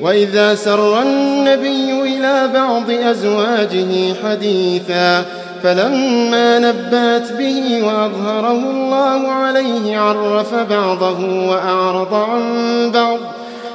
وإذا سر النبي إلى بعض أزواجه حديثا فلما نبأت به وأظهره الله عليه عرف بعضه وأعرض عن بعض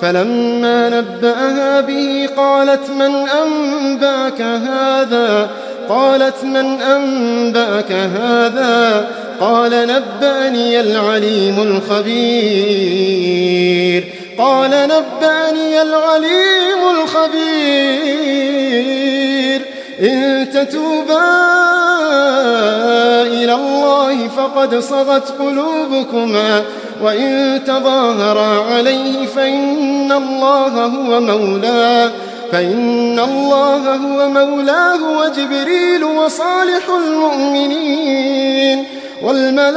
فلما نبأها به قالت من أنبأك هذا؟ قالت من أنبأك هذا؟ قال نبأني العليم الخبير قال نبأني العليم الخبير. إن تتوبا إلى الله فقد صغت قلوبكما وإن تظاهرا عليه فإن الله هو مولاه فإن الله هو مولاه وجبريل وصالح المؤمنين. والملائكة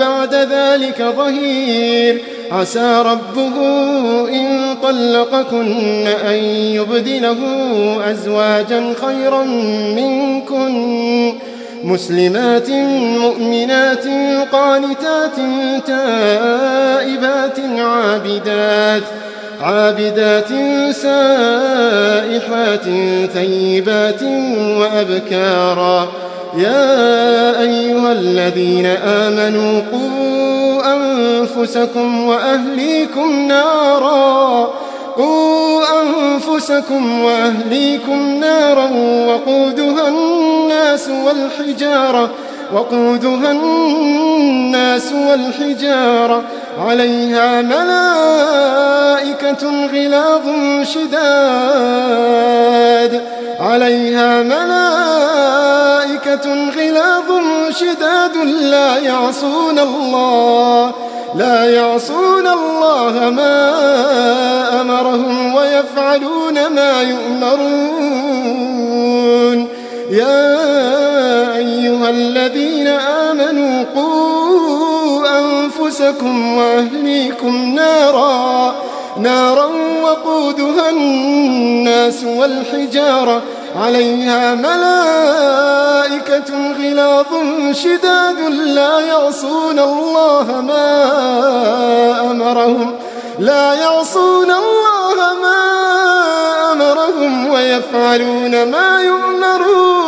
بعد ذلك ظهير. عسى ربه إن طلقكن أن يبدله أزواجا خيرا منكن. مسلمات مؤمنات قانتات تائبات عابدات عابدات سائحات ثيبات وأبكارا. يا أيها الذين آمنوا قوا أنفسكم وأهليكم نارا. قوا أنفسكم وأهليكم نارا وقودها الناس والحجارة. وقودها الناس والحجارة. عليها ملائكة غلاظ شداد. عليها ملائكة غلاظ شداد لا يعصون الله لا يعصون الله ما أمرهم ويفعلون ما يؤمرون. يا أيها الذين آمنوا قوا أنفسكم وأهليكم نارا نارا وقودها الناس والحجارة. عليها ملائكة غلاظ شداد لا يعصون الله ما أمرهم لا يعصون الله ما أمرهم ويفعلون ما يؤمرون.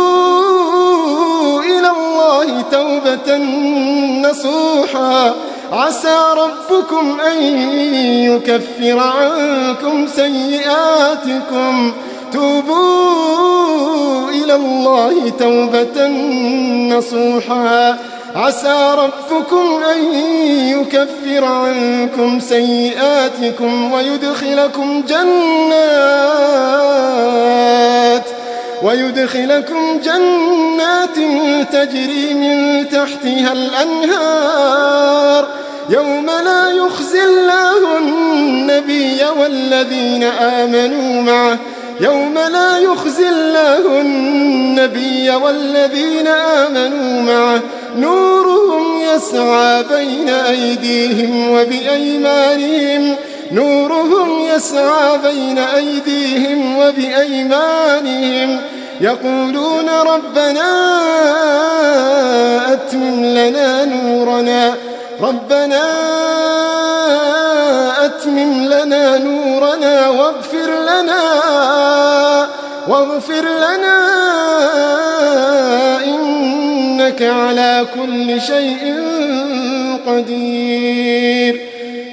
نصوحا. عسى ربكم أن يكفر عنكم سيئاتكم. توبوا إلى الله توبة نصوحا. عسى ربكم أن يكفر عنكم سيئاتكم ويدخلكم جنات. ويدخلكم جنات تجري من تحتها الأنهار. يوم لا يخزي الله النبي والذين آمنوا معه. يوم لا يخزي الله النبي والذين آمنوا معه. نورهم يسعى بين أيديهم وبأيمانهم. نورهم يسعى بين أيديهم وبأيمانهم يقولون ربنا أتمم لنا نورنا ربنا أتمم لنا نورنا واغفر لنا واغفر لنا إنك على كل شيء قدير.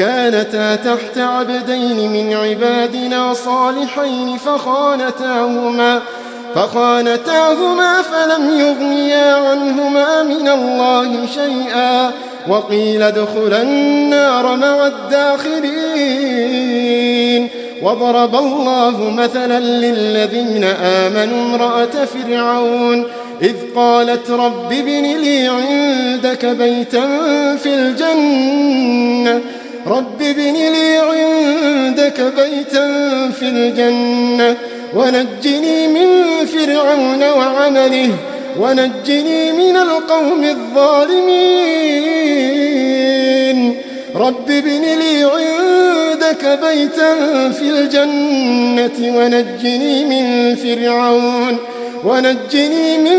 كانتا تحت عبدين من عبادنا صالحين فخانتاهما فخانتاهما فلم يغنيا عنهما من الله شيئا وقيل ادخلا النار مع الداخلين. وضرب الله مثلا للذين آمنوا امرأة فرعون إذ قالت رب ابن لي عندك بيتا في الجنة رب ابن لي عندك بيتا في الجنة ونجني من فرعون وعمله ونجني من القوم الظالمين. رب ابن لي عندك بيتا في الجنة ونجني من فرعون ونجني من